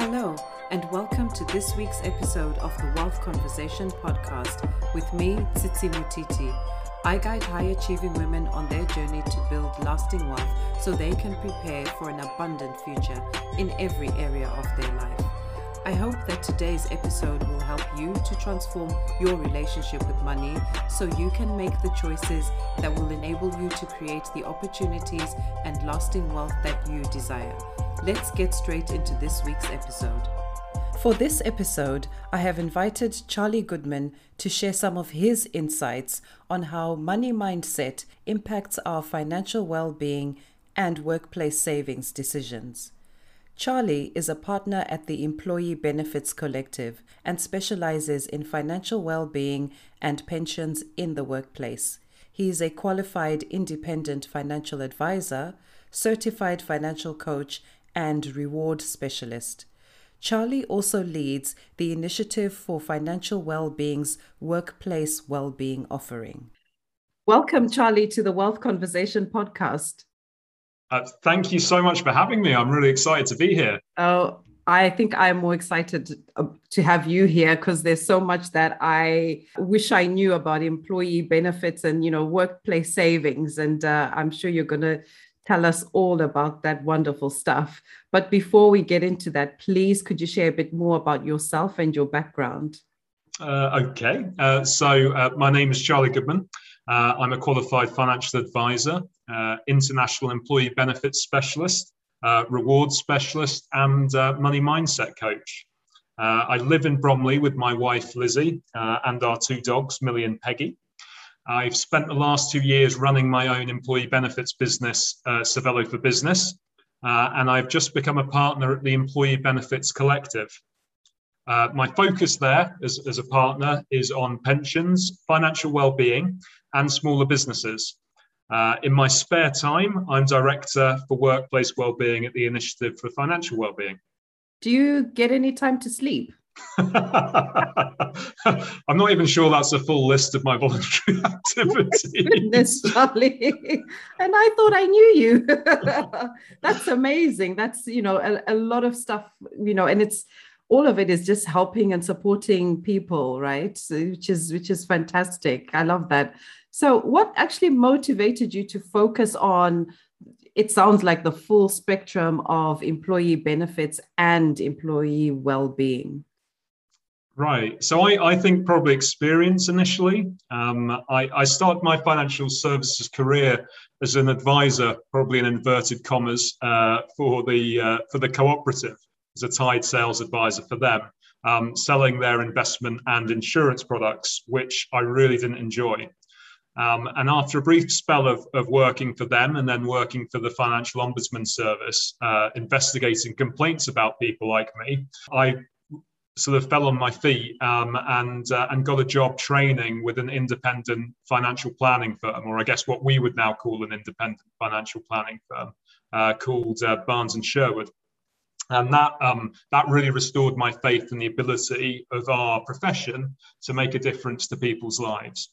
Hello, and welcome to this week's episode of the Wealth Conversation podcast with me, Tsitsi Mutiti. I guide high achieving women on their journey to build lasting wealth so they can prepare for an abundant future in every area of their life. I hope that today's episode will help you to transform your relationship with money so you can make the choices that will enable you to create the opportunities and lasting wealth that you desire. Let's get straight into this week's episode. For this episode, I have invited Charlie Goodman to share some of his insights on how money mindset impacts our financial well being and workplace savings decisions. Charlie is a partner at the Employee Benefits Collective and specializes in financial well being and pensions in the workplace. He is a qualified independent financial advisor, certified financial coach, and reward specialist. Charlie also leads the Initiative for Financial Wellbeing's Workplace Wellbeing offering. Welcome, Charlie, to the Wealth Conversation podcast. Uh, thank you so much for having me. I'm really excited to be here. Oh, I think I'm more excited uh, to have you here because there's so much that I wish I knew about employee benefits and you know workplace savings, and uh, I'm sure you're going to tell us all about that wonderful stuff. But before we get into that, please could you share a bit more about yourself and your background? Uh, okay, uh, so uh, my name is Charlie Goodman. Uh, I'm a qualified financial advisor, uh, international employee benefits specialist, uh, reward specialist, and money mindset coach. I live in Bromley with my wife Lizzie and our two dogs, Millie and Peggy. I've spent the last two years running my own employee benefits business, uh, for Business, uh, and I've just become a partner at the Employee Benefits Collective. Uh, my focus there as, as a partner is on pensions, financial well-being, and smaller businesses. Uh, in my spare time, I'm director for workplace well-being at the Initiative for Financial Wellbeing. Do you get any time to sleep? I'm not even sure that's a full list of my voluntary activities. Goodness, Charlie. And I thought I knew you. that's amazing. That's, you know, a, a lot of stuff, you know, and it's all of it is just helping and supporting people, right? So, which is which is fantastic. I love that. So what actually motivated you to focus on it sounds like the full spectrum of employee benefits and employee well-being Right. So I, I think probably experience initially. Um, I, I started my financial services career as an advisor, probably in inverted commas, uh, for the uh, for the cooperative as a tied sales advisor for them, um, selling their investment and insurance products, which I really didn't enjoy. Um, and after a brief spell of, of working for them and then working for the Financial Ombudsman Service, uh, investigating complaints about people like me, I sort of fell on my feet um, and uh, and got a job training with an independent financial planning firm, or I guess what we would now call an independent financial planning firm, uh, called uh, Barnes and Sherwood. And that um, that really restored my faith in the ability of our profession to make a difference to people's lives.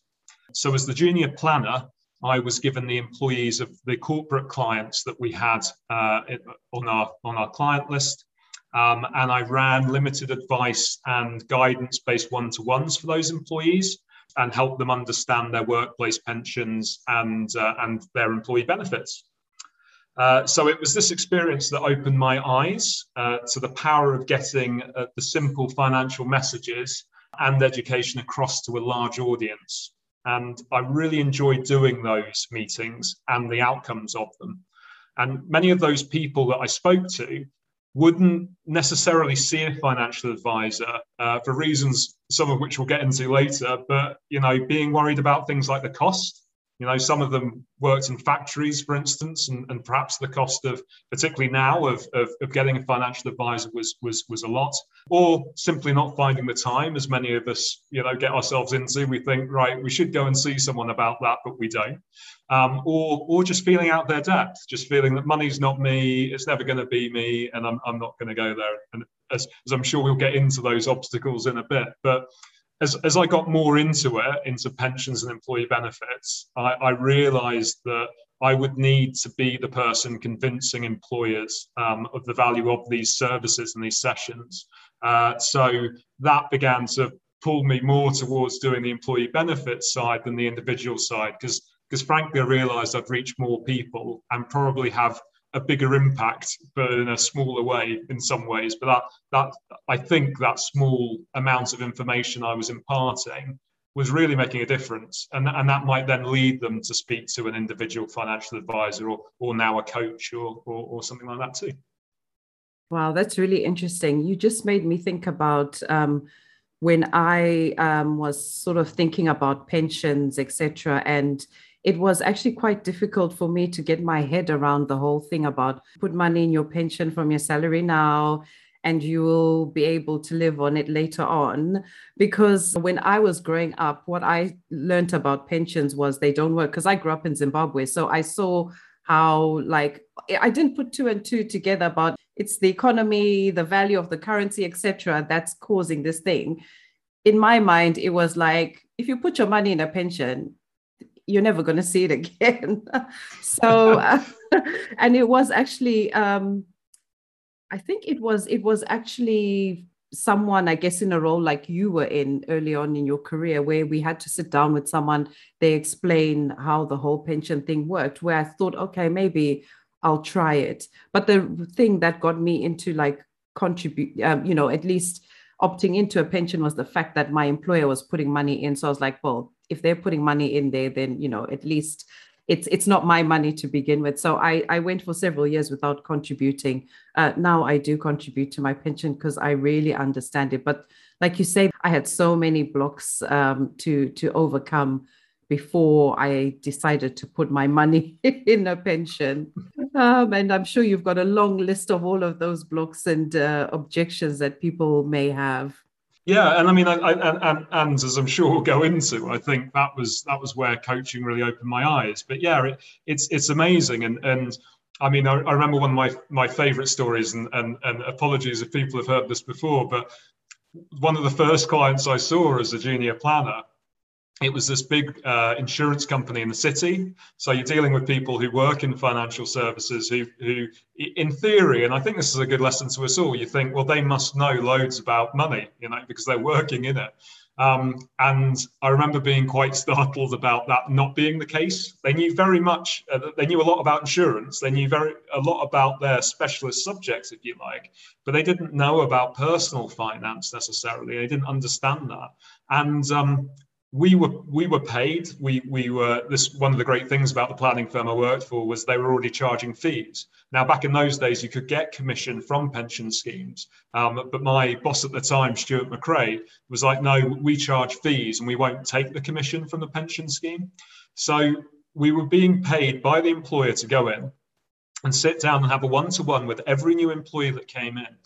So, as the junior planner, I was given the employees of the corporate clients that we had uh, on our on our client list um, and I ran limited advice and guidance based one to ones for those employees and helped them understand their workplace pensions and, uh, and their employee benefits. Uh, so it was this experience that opened my eyes uh, to the power of getting uh, the simple financial messages and education across to a large audience. And I really enjoyed doing those meetings and the outcomes of them. And many of those people that I spoke to wouldn't necessarily see a financial advisor uh, for reasons, some of which we'll get into later. But you know, being worried about things like the cost. You know, some of them worked in factories, for instance, and, and perhaps the cost of, particularly now, of, of, of getting a financial advisor was was was a lot, or simply not finding the time, as many of us, you know, get ourselves into. We think, right, we should go and see someone about that, but we don't um, or or just feeling out their depth, just feeling that money's not me, it's never going to be me, and I'm I'm not going to go there. And as, as I'm sure we'll get into those obstacles in a bit, but as, as I got more into it, into pensions and employee benefits, I, I realized that I would need to be the person convincing employers um, of the value of these services and these sessions. Uh, so that began to pull me more towards doing the employee benefits side than the individual side because because frankly I realized I'd reach more people and probably have a bigger impact but in a smaller way in some ways. But that that I think that small amount of information I was imparting was really making a difference. And, and that might then lead them to speak to an individual financial advisor or, or now a coach or, or, or something like that too. Wow that's really interesting. You just made me think about um, when I um, was sort of thinking about pensions, etc. And it was actually quite difficult for me to get my head around the whole thing about put money in your pension from your salary now and you will be able to live on it later on. Because when I was growing up, what I learned about pensions was they don't work because I grew up in Zimbabwe. So I saw how, like, I didn't put two and two together about it's the economy, the value of the currency, etc., that's causing this thing. In my mind, it was like if you put your money in a pension, you're never going to see it again. so, uh, and it was actually, um, I think it was it was actually someone, I guess, in a role like you were in early on in your career, where we had to sit down with someone, they explain how the whole pension thing worked. Where I thought, okay, maybe I'll try it. But the thing that got me into like contribute, um, you know, at least opting into a pension was the fact that my employer was putting money in. So I was like, well, if they're putting money in there, then you know, at least it's it's not my money to begin with. So I I went for several years without contributing. Uh, now I do contribute to my pension because I really understand it. But like you say, I had so many blocks um, to to overcome before I decided to put my money in a pension. Um, and I'm sure you've got a long list of all of those blocks and uh, objections that people may have. Yeah, and I mean, I, I, and, and as I'm sure we'll go into, I think that was that was where coaching really opened my eyes. But yeah, it, it's it's amazing, and and I mean, I, I remember one of my my favourite stories, and, and and apologies if people have heard this before, but one of the first clients I saw as a junior planner it was this big uh, insurance company in the city. So you're dealing with people who work in financial services who, who, in theory, and I think this is a good lesson to us all, you think, well, they must know loads about money, you know, because they're working in it. Um, and I remember being quite startled about that not being the case. They knew very much, uh, they knew a lot about insurance. They knew very a lot about their specialist subjects, if you like, but they didn't know about personal finance necessarily. They didn't understand that. And um, we were we were paid. We we were this one of the great things about the planning firm I worked for was they were already charging fees. Now back in those days, you could get commission from pension schemes, um, but my boss at the time, Stuart McRae, was like, no, we charge fees and we won't take the commission from the pension scheme. So we were being paid by the employer to go in and sit down and have a one to one with every new employee that came in,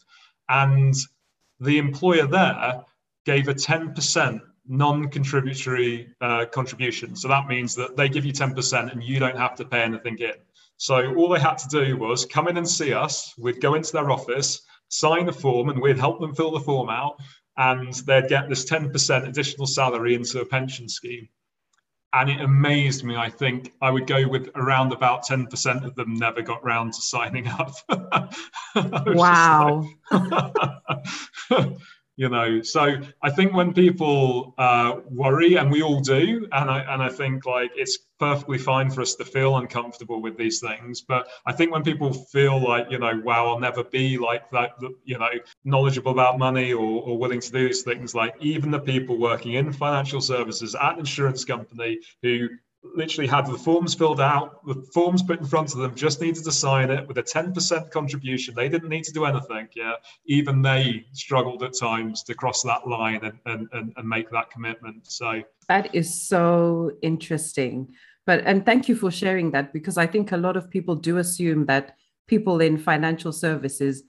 and the employer there gave a ten percent non-contributory uh, contribution. So that means that they give you 10% and you don't have to pay anything in. So all they had to do was come in and see us. We'd go into their office, sign a form, and we'd help them fill the form out. And they'd get this 10% additional salary into a pension scheme. And it amazed me. I think I would go with around about 10% of them never got round to signing up. wow. You know. So i think when people uh, worry and we all do and i and i think like it's perfectly fine for us to feel uncomfortable with these things but i think when people feel like you know wow i'll never be like that you know knowledgeable about money or, or willing to do these things like even the people working in financial services at insurance company who literally had the forms filled out, the forms put in front of them, just needed to sign it with a 10% contribution. They didn't need to do anything. Yeah. Even they struggled at times to cross that line and, and, and, make that commitment. So that is so interesting. But and thank you for sharing that because I think a lot of people do assume that people in financial services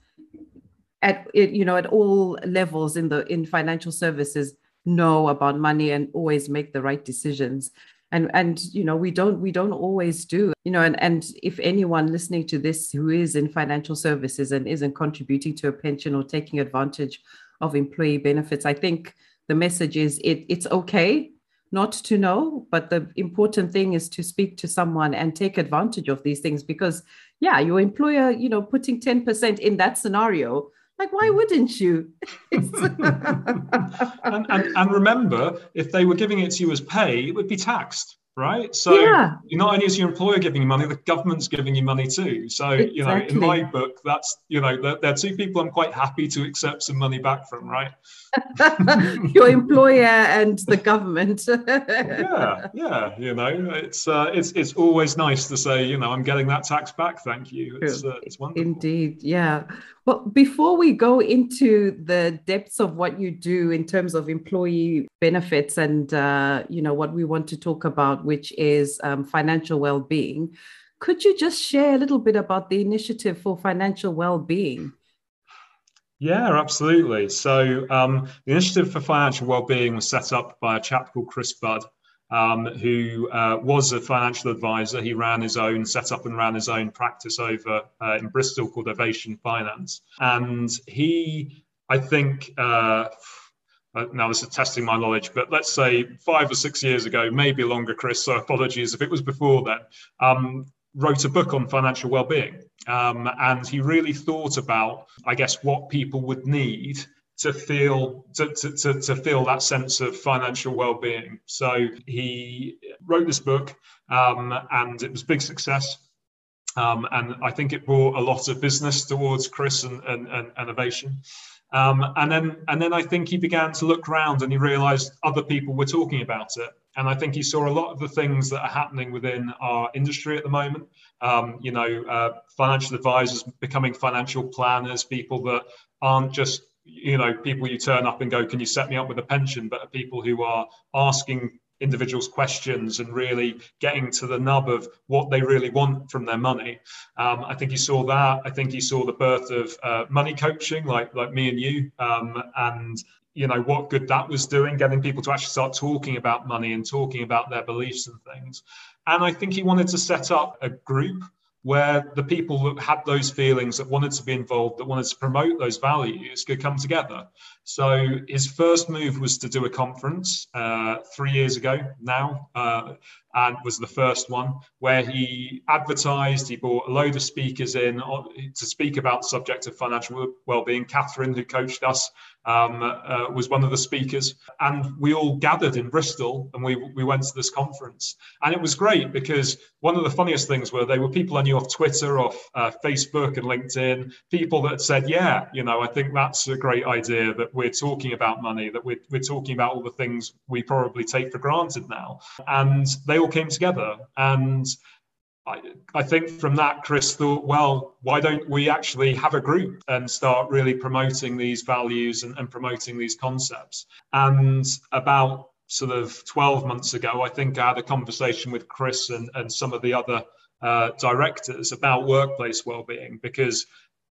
at it, you know at all levels in the in financial services know about money and always make the right decisions and and you know we don't we don't always do you know and and if anyone listening to this who is in financial services and isn't contributing to a pension or taking advantage of employee benefits i think the message is it it's okay not to know, but the important thing is to speak to someone and take advantage of these things because, yeah, your employer, you know, putting 10% in that scenario, like, why wouldn't you? and, and, and remember, if they were giving it to you as pay, it would be taxed right? So yeah. not only is your employer giving you money, the government's giving you money too. So exactly. you know, in my book, that's you know, they're, they're, two people I'm quite happy to accept some money back from, right? your employer and the government. yeah, yeah. You know, it's uh, it's it's always nice to say, you know, I'm getting that tax back. Thank you. It's uh, it's wonderful. Indeed, yeah. Well, before we go into the depths of what you do in terms of employee benefits and uh, you know what we want to talk about, which is um, financial well-being, could you just share a little bit about the initiative for financial well-being? Yeah, absolutely. So um, the initiative for financial well-being was set up by a chap called Chris Budd, um, who uh, was a financial advisor. He ran his own, set up and ran his own practice over uh, in Bristol called Ovation Finance. And he, I think, uh, now this is testing my knowledge, but let's say five or six years ago, maybe longer, Chris. So apologies if it was before then. Um, wrote a book on financial well-being, um, and he really thought about, I guess, what people would need to feel to, to, to, feel that sense of financial well-being so he wrote this book um, and it was big success um, and i think it brought a lot of business towards chris and, and, and Ovation um, and then and then i think he began to look around and he realized other people were talking about it. And i think he saw a lot of the things that are happening within our industry at the moment. Um, you know uh, financial advisors becoming financial planners people that aren't just you know people you turn up and go can you set me up with a pension? but are people who are asking individuals questions and really getting to the nub of what they really want from their money. Um, i think you saw that. I think you saw the birth of uh, money coaching like like me and you. Um, and you know what good that was doing getting people to actually start talking about money and talking about their beliefs and things. And i think he wanted to set up a group where the people that had those feelings that wanted to be involved, that wanted to promote those values, could come together. So his first move was to do a conference uh, three years ago now, uh, and was the first one where he advertised. He brought a load of speakers in to speak about the subject of financial well-being. Catherine, who coached us, um, uh, was one of the speakers, and we all gathered in Bristol and we we went to this conference, and it was great because one of the funniest things were they were people I knew off Twitter, off uh, Facebook, and LinkedIn, people that said, "Yeah, you know, I think that's a great idea that we're talking about money, that we're we're talking about all the things we probably take for granted now," and they all came together and I, I, think from that, Chris thought, well, why don't we actually have a group and start really promoting these values and, and promoting these concepts? And about sort of 12 months ago, I think I had a conversation with Chris and, and some of the other uh, directors about workplace well-being because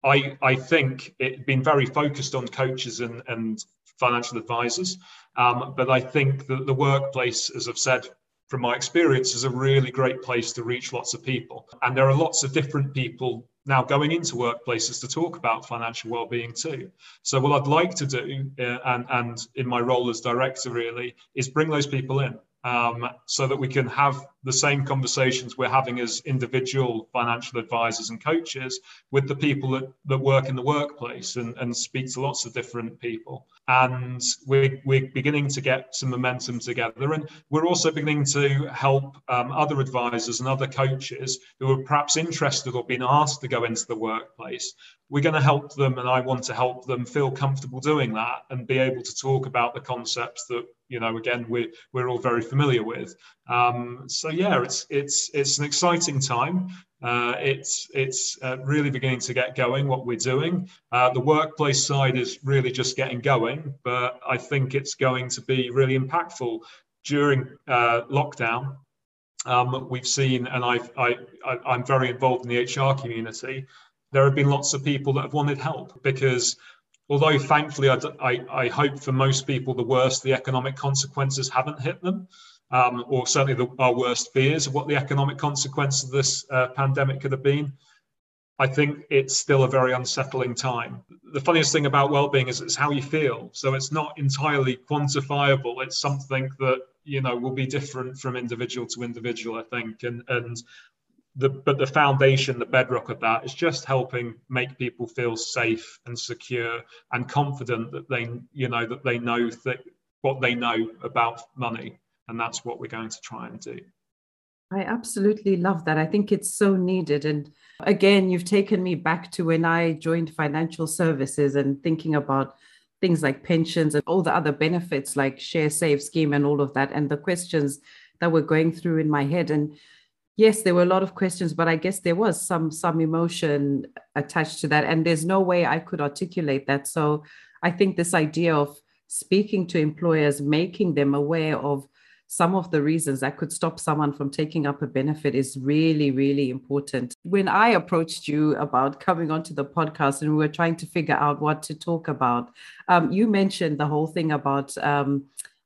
I, I think it's been very focused on coaches and, and financial advisors. Um, but I think that the workplace, as I've said from my experience, is a really great place to reach lots of people. And there are lots of different people now going into workplaces to talk about financial well-being too. So what I'd like to do, uh, and, and in my role as director really, is bring those people in um, so that we can have the same conversations we're having as individual financial advisors and coaches with the people that, that work in the workplace and, and speak to lots of different people and we're, we're beginning to get some momentum together. And we're also beginning to help um, other advisors and other coaches who are perhaps interested or been asked to go into the workplace. We're going to help them, and I want to help them feel comfortable doing that and be able to talk about the concepts that you know again we're, we're all very familiar with um, so yeah it's it's it's an exciting time uh, it's it's uh, really beginning to get going what we're doing. Uh, the workplace side is really just getting going, but I think it's going to be really impactful during uh, lockdown. Um, we've seen, and I've, I, I, I'm very involved in the HR community. There have been lots of people that have wanted help because although thankfully I, I, I, hope for most people the worst the economic consequences haven't hit them um, or certainly the, our worst fears of what the economic consequences of this uh, pandemic could have been. I think it's still a very unsettling time. The funniest thing about well-being is it's how you feel. So it's not entirely quantifiable. It's something that you know will be different from individual to individual. I think, and and the but the foundation, the bedrock of that is just helping make people feel safe and secure and confident that they you know that they know that what they know about money, and that's what we're going to try and do. I absolutely love that. I think it's so needed. And again, you've taken me back to when I joined financial services and thinking about things like pensions and all the other benefits like Sharesave scheme and all of that, and the questions that were going through in my head. And yes, there were a lot of questions, but I guess there was some some emotion attached to that. And there's no way I could articulate that. So I think this idea of speaking to employers, making them aware of some of the reasons that could stop someone from taking up a benefit is really, really important. When I approached you about coming onto the podcast and we were trying to figure out what to talk about, um, you mentioned the whole thing about um,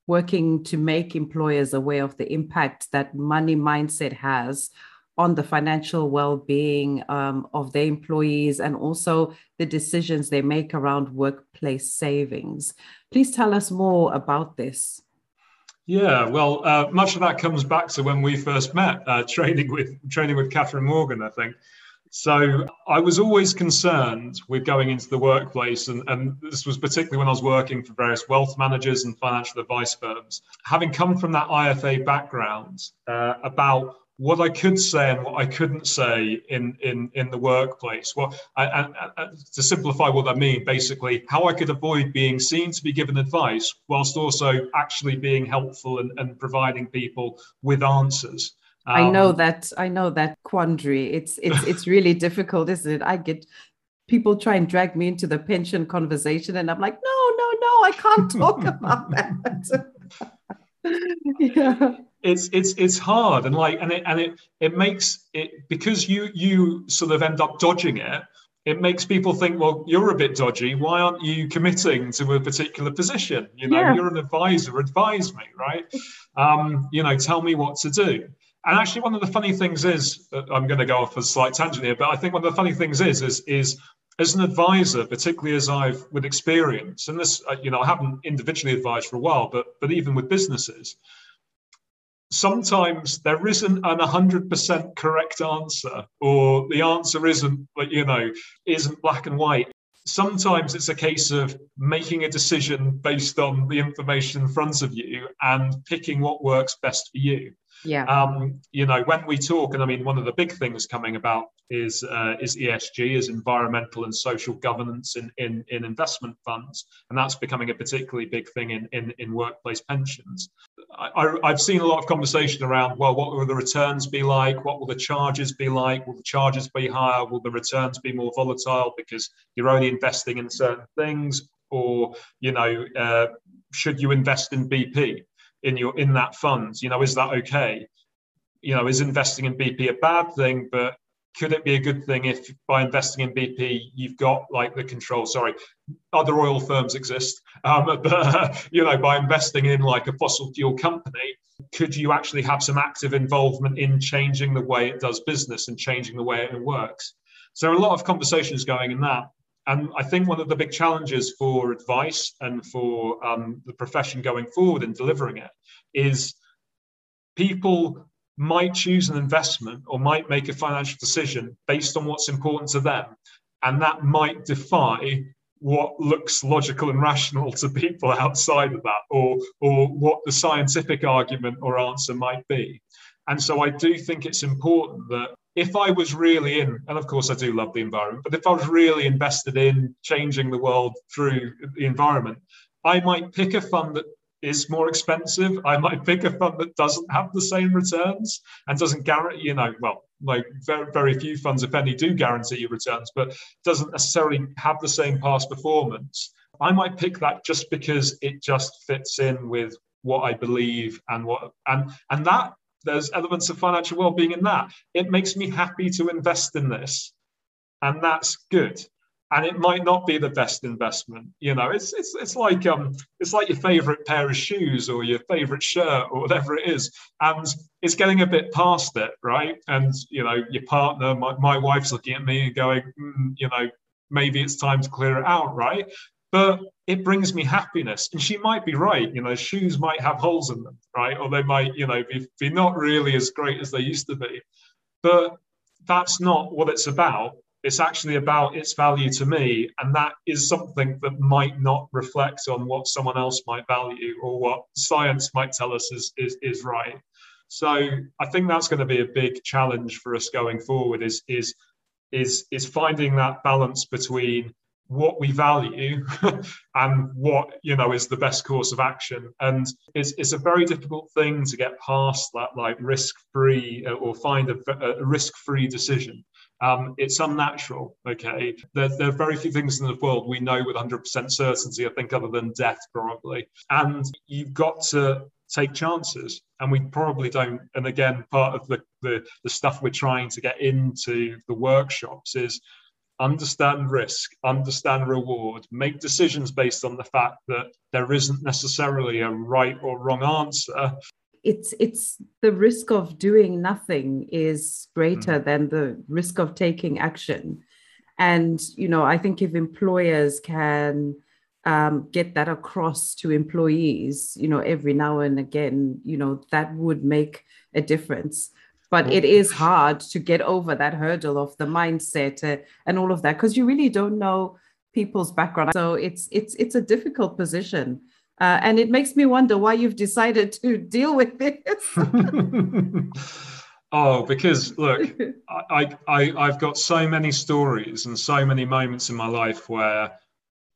working to make employers aware of the impact that money mindset has on the financial well-being um, of their employees and also the decisions they make around workplace savings. Please tell us more about this. Yeah, well, uh, much of that comes back to when we first met, uh, training with training with Catherine Morgan, I think. So I was always concerned with going into the workplace, and, and this was particularly when I was working for various wealth managers and financial advice firms. Having come from that IFA background, uh, about what I could say and what I couldn't say in in in the workplace. Well, and, to simplify what I mean, basically, how I could avoid being seen to be given advice whilst also actually being helpful and, and providing people with answers. Um, I know that I know that quandary. It's it's it's really difficult, isn't it? I get people try and drag me into the pension conversation, and I'm like, no, no, no, I can't talk about that. yeah it's it's it's hard and like and it and it it makes it because you you sort of end up dodging it it makes people think well you're a bit dodgy why aren't you committing to a particular position you know yeah. you're an advisor advise me right um, you know tell me what to do and actually one of the funny things is i'm going to go off a slight tangent here but i think one of the funny things is is is as an advisor, particularly as I've with experience, and this, uh, you know, I haven't individually advised for a while, but but even with businesses, sometimes there isn't an 100% correct answer or the answer isn't you know isn't black and white. Sometimes it's a case of making a decision based on the information in front of you and picking what works best for you yeah. Um, you know when we talk and i mean one of the big things coming about is uh, is esg is environmental and social governance in, in in investment funds and that's becoming a particularly big thing in in, in workplace pensions. I, have seen a lot of conversation around well what will the returns be like? What will the charges be like? Will the charges be higher? Will the returns be more volatile because you're only investing in certain things? Or you know uh, should you invest in bp in your in that fund you know is that okay? You know is investing in bp a bad thing but could it be a good thing if by investing in bp you've got like the control? Sorry other oil firms exist um, but you know by investing in like a fossil fuel company could you actually have some active involvement in changing the way it does business and changing the way it works? So a lot of conversations going in that and I think one of the big challenges for advice and for um, the profession going forward in delivering it is people might choose an investment or might make a financial decision based on what's important to them. And that might defy what looks logical and rational to people outside of that, or, or what the scientific argument or answer might be. And so I do think it's important that if I was really in, and of course I do love the environment, but if I was really invested in changing the world through the environment, I might pick a fund that is more expensive. I might pick a fund that doesn't have the same returns and doesn't guarantee, you know, well, like very, very few funds, if any, do guarantee you returns, but doesn't necessarily have the same past performance. I might pick that just because it just fits in with what I believe and what and and that there's elements of financial well-being in that. It makes me happy to invest in this, and that's good. and it might not be the best investment. You know, it's it's it's like um it's like your favorite pair of shoes or your favorite shirt or whatever it is, and it's getting a bit past it, right? And you know, your partner, my, my wife's looking at me and going, mm, you know, maybe it's time to clear it out, right? But it brings me happiness, and she might be right. You know, shoes might have holes in them, right? Or they might, you know, be, be not really as great as they used to be. But that's not what it's about it's actually about its value to me. And that is something that might not reflect on what someone else might value or what science might tell us is, is, is right. So I think that's going to be a big challenge for us going forward is, is, is, is finding that balance between what we value and what you know is the best course of action and it's, it's a very difficult thing to get past that like risk free or find a, a risk free decision um, it's unnatural. Okay, there, there, are very few things in the world we know with 100% certainty. I think other than death, probably. And you've got to take chances, and we probably don't. And again, part of the the, the stuff we're trying to get into the workshops is understand risk, understand reward, make decisions based on the fact that there isn't necessarily a right or wrong answer, it's it's the risk of doing nothing is greater mm. than the risk of taking action. And you know i think if employers can um, get that across to employees you know every now and again you know that would make a difference but it is hard to get over that hurdle of the mindset uh, and all of that because you really don't know people's background. So it's it's it's a difficult position. Uh, and it makes me wonder why you've decided to deal with this. oh, because look, I, I, I've got so many stories and so many moments in my life where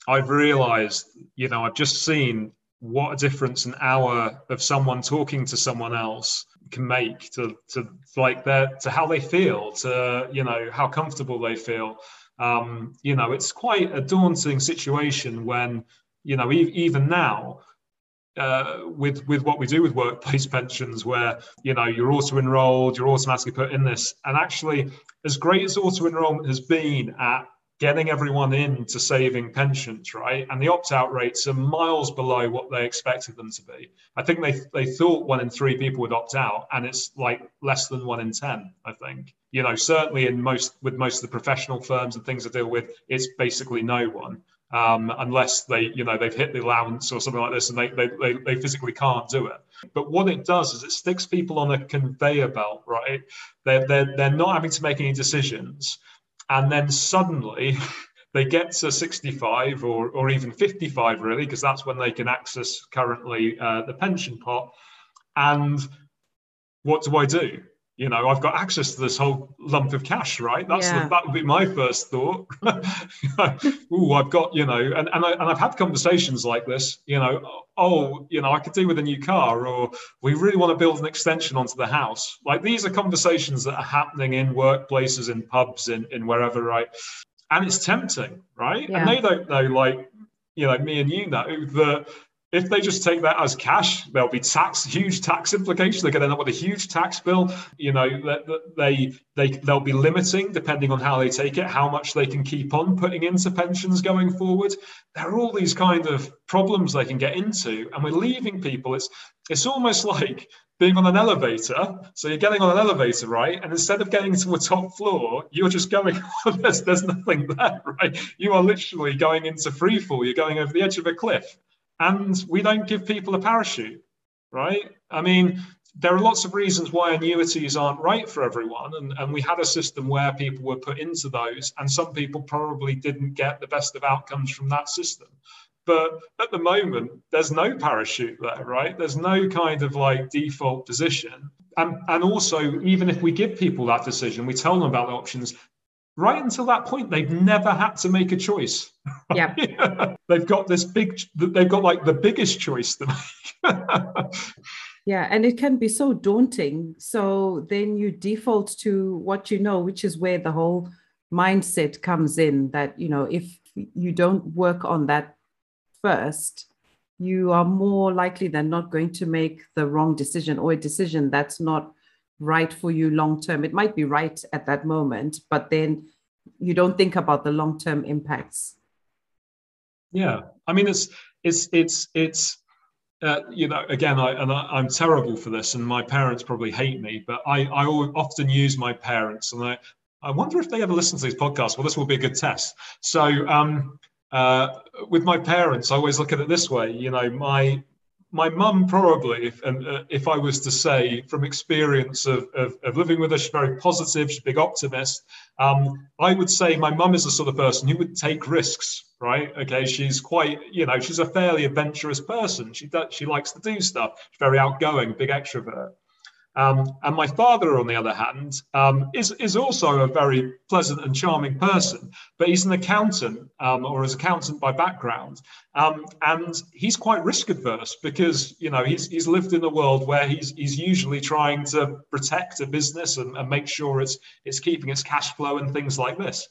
I've realized, you know, I've just seen what a difference an hour of someone talking to someone else can make to, to like their to how they feel to you know how comfortable they feel. Um, you know it's quite a daunting situation when you know, e- even now, uh, with with what we do with workplace pensions, where you know you're auto enrolled, you're automatically put in this, and actually, as great as auto enrollment has been at getting everyone into saving pensions, right, and the opt out rates are miles below what they expected them to be. I think they they thought one in three people would opt out, and it's like less than one in ten. I think you know certainly in most with most of the professional firms and things I deal with, it's basically no one um, unless they, you know, they've hit the allowance or something like this and they, they, they, they physically can't do it. But what it does is it sticks people on a conveyor belt, right? They're, they're, they're not having to make any decisions. And then suddenly they get to 65 or, or even 55, really, because that's when they can access currently uh, the pension pot. And what do I do? You know i've got access to this whole lump of cash right? That's yeah. the, that would be my first thought. Oh i've got you know and, and, I, and i've had conversations like this you know oh you know i could do with a new car or we really want to build an extension onto the house. Like these are conversations that are happening in workplaces in pubs in, in wherever right? And it's tempting right? Yeah. and they don't know like you know me and you know that if they just take that as cash, there'll be tax, huge tax implications. They're going to end up with a huge tax bill. You know, they they they'll be limiting depending on how they take it, how much they can keep on putting into pensions going forward. There are all these kind of problems they can get into, and we're leaving people. It's it's almost like being on an elevator. So you're getting on an elevator, right? And instead of getting to a top floor, you're just going, there's, there's nothing there, right? You are literally going into free fall. You're going over the edge of a cliff and we don't give people a parachute, right? I mean, there are lots of reasons why annuities aren't right for everyone. And, and we had a system where people were put into those, and some people probably didn't get the best of outcomes from that system. But at the moment, there's no parachute there, right? There's no kind of like default position. And, and also, even if we give people that decision, we tell them about the options, right until that point, they've mm-hmm. never had to make a choice. Yeah. they've got this big, they've got like the biggest choice to make. yeah. And it can be so daunting. So then you default to what you know, which is where the whole mindset comes in that, you know, if you don't work on that first, you are more likely than not going to make the wrong decision or a decision that's not right for you long term. It might be right at that moment, but then you don't think about the long term impacts. Yeah, I mean it's it's it's it's uh, you know again I and I, am terrible for this, and my parents probably hate me, but I I often use my parents, and I I wonder if they ever listen to these podcasts. Well, this will be a good test. So. Um, uh, with my parents, I always look at it this way. You know, my my mum probably, if, and uh, if I was to say from experience of, of, of, living with her, she's very positive, she's a big optimist. Um, I would say my mum is the sort of person who would take risks, right? Okay, she's quite, you know, she's a fairly adventurous person. She does, she likes to do stuff. She's very outgoing, big extrovert. Um, and my father, on the other hand, um, is, is also a very pleasant and charming person, but he's an accountant um, or is accountant by background. Um, and he's quite risk adverse because, you know, he's, he's lived in a world where he's, he's usually trying to protect a business and, and make sure it's, it's keeping its cash flow and things like this.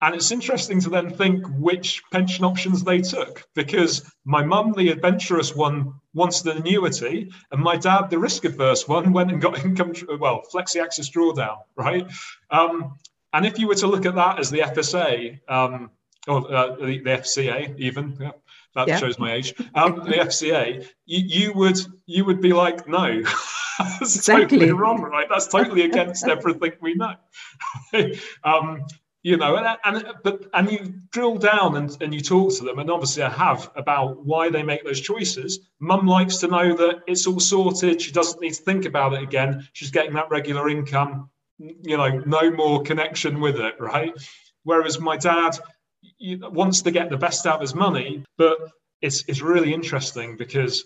And it's interesting to then think which pension options they took because my mum, the adventurous one, wants the annuity, and my dad, the risk averse one, went and got income, well, flexi access drawdown, right? Um, and if you were to look at that as the FSA, um, or uh, the, the, FCA, even, yeah, that yeah. shows my age, um, the FCA, you, you, would you would be like, no. That's exactly. totally wrong, right? That's totally against everything we know. um, you know and, and but and you drill down and, and you talk to them and obviously i have about why they make those choices. Mum likes to know that it's all sorted. She doesn't need to think about it again. She's getting that regular income you know no more connection with it right? Whereas my dad wants to get the best out of his money but it's it's really interesting because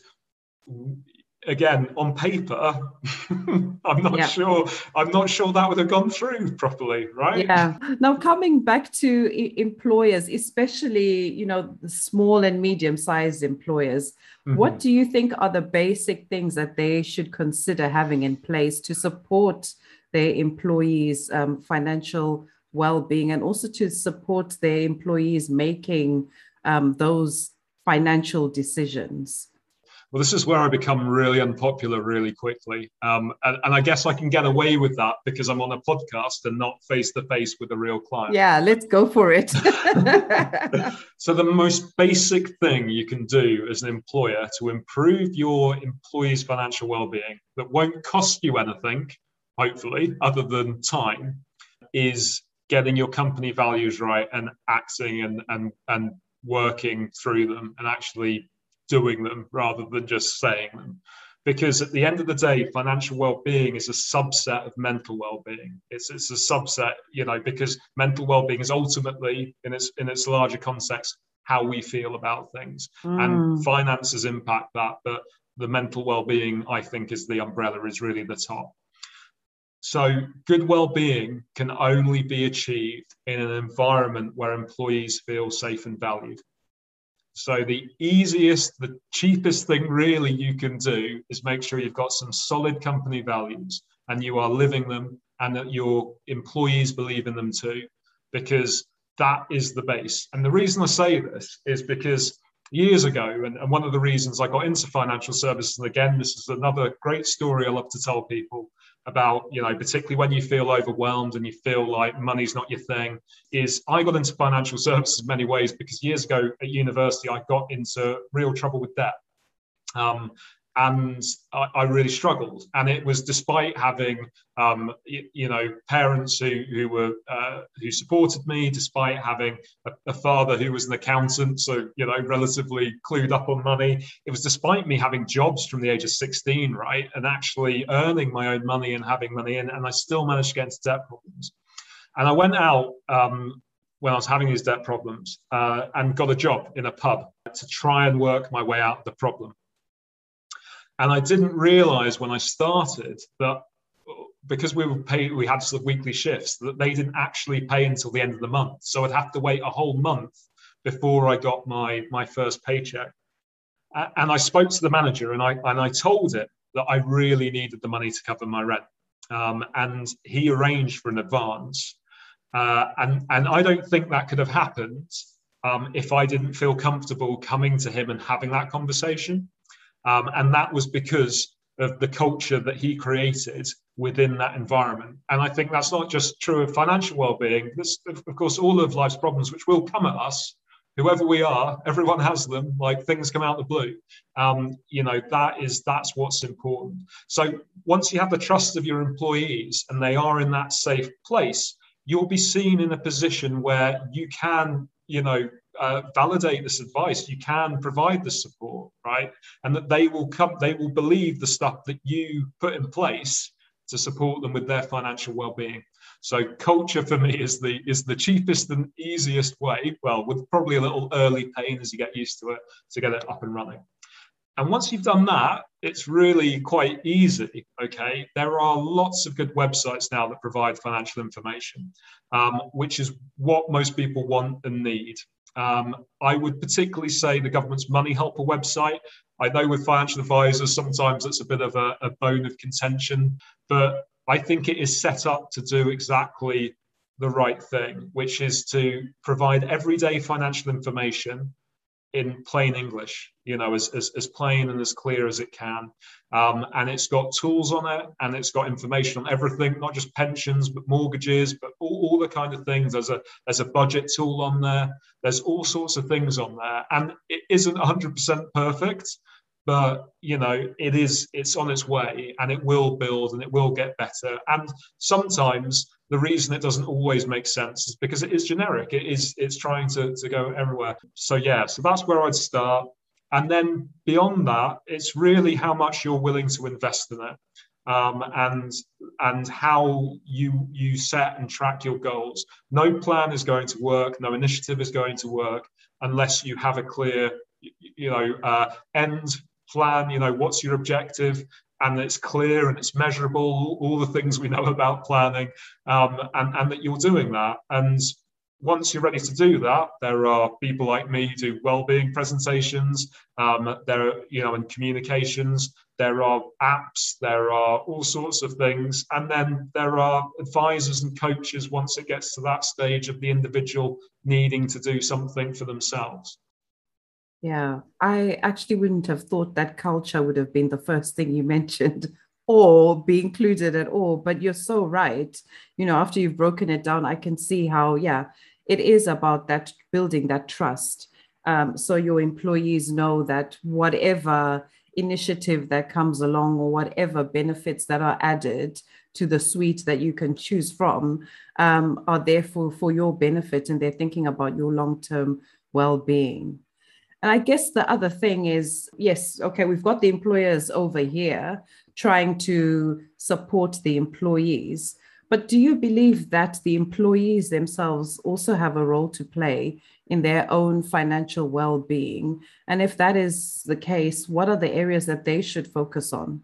again on paper i'm not yeah. sure i'm not sure that would have gone through properly right yeah now coming back to employers especially you know the small and medium sized employers mm-hmm. what do you think are the basic things that they should consider having in place to support their employees um, financial well-being and also to support their employees making um, those financial decisions well, this is where I become really unpopular really quickly. Um, and, and, I guess I can get away with that because I'm on a podcast and not face to face with a real client. Yeah, let's go for it. so, the most basic thing you can do as an employer to improve your employees' financial well being that won't cost you anything, hopefully, other than time, is getting your company values right and acting and, and, and working through them and actually doing them rather than just saying them. Because at the end of the day, financial well-being is a subset of mental well-being. It's, it's a subset, you know, because mental well-being is ultimately, in its in its larger context, how we feel about things, mm. and finances impact that. But the mental well-being, I think, is the umbrella, is really the top. So, good well-being can only be achieved in an environment where employees feel safe and valued. So the easiest, the cheapest thing really you can do is make sure you've got some solid company values and you are living them and that your employees believe in them too, because that is the base. And the reason I say this is because years ago, and, and one of the reasons I got into financial services, and again, this is another great story I love to tell people, about you know particularly when you feel overwhelmed and you feel like money's not your thing is i got into financial services in many ways because years ago at university i got into real trouble with debt. Um, and I, I, really struggled. And it was despite having, um, you, you, know, parents who who were uh, who supported me, despite having a, a, father who was an accountant, so you know, relatively clued up on money. It was despite me having jobs from the age of sixteen, right, and actually earning my own money and having money in, and I still managed to get into debt problems. And I went out. Um, when I was having these debt problems, uh, and got a job in a pub to try and work my way out of the problem. And I didn't realize when I started that because we were paid, we had sort of weekly shifts that they didn't actually pay until the end of the month. So I'd have to wait a whole month before I got my my first paycheck. And I spoke to the manager and I and I told him that I really needed the money to cover my rent. Um, and he arranged for an advance. Uh, and and I don't think that could have happened um, if I didn't feel comfortable coming to him and having that conversation. Um, and that was because of the culture that he created within that environment. And I think that's not just true of financial well-being. This, of course, all of life's problems, which will come at us, whoever we are, everyone has them. Like things come out the blue. Um, you know that is that's what's important. So once you have the trust of your employees and they are in that safe place, you'll be seen in a position where you can, you know, uh, validate this advice you can provide the support right and that they will come they will believe the stuff that you put in place to support them with their financial well-being. So culture for me is the is the cheapest and easiest way, well, with probably a little early pain as you get used to it to get it up and running. And once you've done that, it's really quite easy. Okay. There are lots of good websites now that provide financial information, um, which is what most people want and need. Um, I would particularly say the government's Money Helper website. I know with financial advisors, sometimes it's a bit of a, a bone of contention, but I think it is set up to do exactly the right thing, which is to provide everyday financial information in plain English, you know, as, as, as plain and as clear as it can. Um, and it's got tools on it and it's got information on everything, not just pensions, but mortgages, but all, all the kind of things. There's a, there's a budget tool on there. There's all sorts of things on there. And it isn't 100% perfect, but you know it is it's on its way and it will build and it will get better and sometimes the reason it doesn't always make sense is because it is generic. It is it's trying to, to go everywhere. So yeah, so that's where I'd start. And then beyond that, it's really how much you're willing to invest in it. Um, and and how you you set and track your goals. No plan is going to work. No initiative is going to work unless you have a clear, you know, uh, end plan. You know, what's your objective? and it's clear and it's measurable, all the things we know about planning, um, and, and that you're doing that. And once you're ready to do that, there are people like me who do well-being presentations. Um, there are, you know, in communications, there are apps, there are all sorts of things, and then there are advisors and coaches once it gets to that stage of the individual needing to do something for themselves. Yeah, I actually wouldn't have thought that culture would have been the first thing you mentioned or be included at all. But you're so right. You know, after you've broken it down, I can see how, yeah, it is about that building that trust. Um, so your employees know that whatever initiative that comes along or whatever benefits that are added to the suite that you can choose from um, are there for, for your benefit and they're thinking about your long-term well-being. And I guess the other thing is yes, okay, we've got the employers over here trying to support the employees. But do you believe that the employees themselves also have a role to play in their own financial well being? And if that is the case, what are the areas that they should focus on?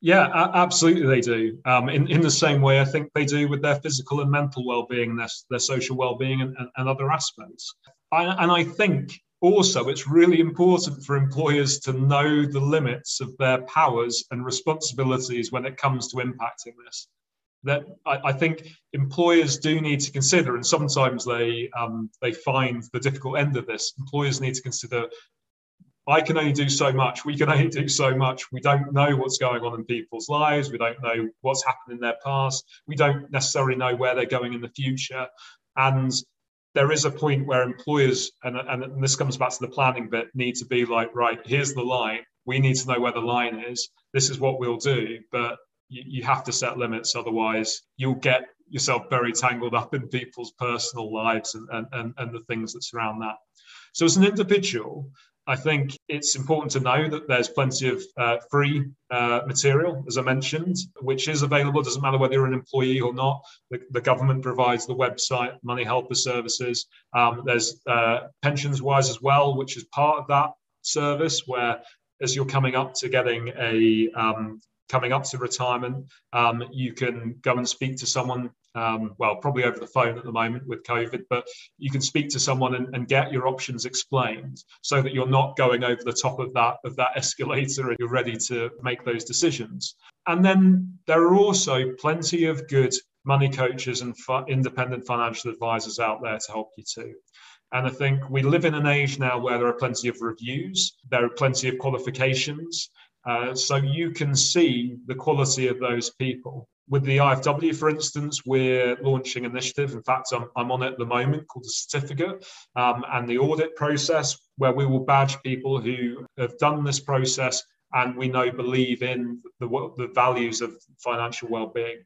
Yeah, absolutely, they do. Um, in, in the same way, I think they do with their physical and mental well being, their, their social well being, and, and, other aspects. I, and I think also, it's really important for employers to know the limits of their powers and responsibilities when it comes to impacting this. That I, I think employers do need to consider, and sometimes they um, they find the difficult end of this. Employers need to consider I can only do so much. We can only do so much. We don't know what's going on in people's lives. We don't know what's happened in their past. We don't necessarily know where they're going in the future. And there is a point where employers, and, and this comes back to the planning bit, need to be like, right, here's the line. We need to know where the line is. This is what we'll do. But you, you have to set limits. Otherwise, you'll get yourself very tangled up in people's personal lives and, and, and, and the things that surround that. So, as an individual, I think it's important to know that there's plenty of uh, free uh, material, as I mentioned, which is available. It doesn't matter whether you're an employee or not. The, the government provides the website, Money Helper Services. Um, there's uh, Pensions Wise as well, which is part of that service, where as you're coming up to getting a um, coming up to retirement, um, you can go and speak to someone. Um, well, probably over the phone at the moment with COVID, but you can speak to someone and, and, get your options explained so that you're not going over the top of that of that escalator and you're ready to make those decisions. And then there are also plenty of good money coaches and independent financial advisors out there to help you too. And I think we live in an age now where there are plenty of reviews, there are plenty of qualifications, Uh, so you can see the quality of those people. With the IFW, for instance, we're launching an initiative. In fact, I'm, I'm on it at the moment called the certificate um, and the audit process, where we will badge people who have done this process and we know believe in the, the values of financial well-being.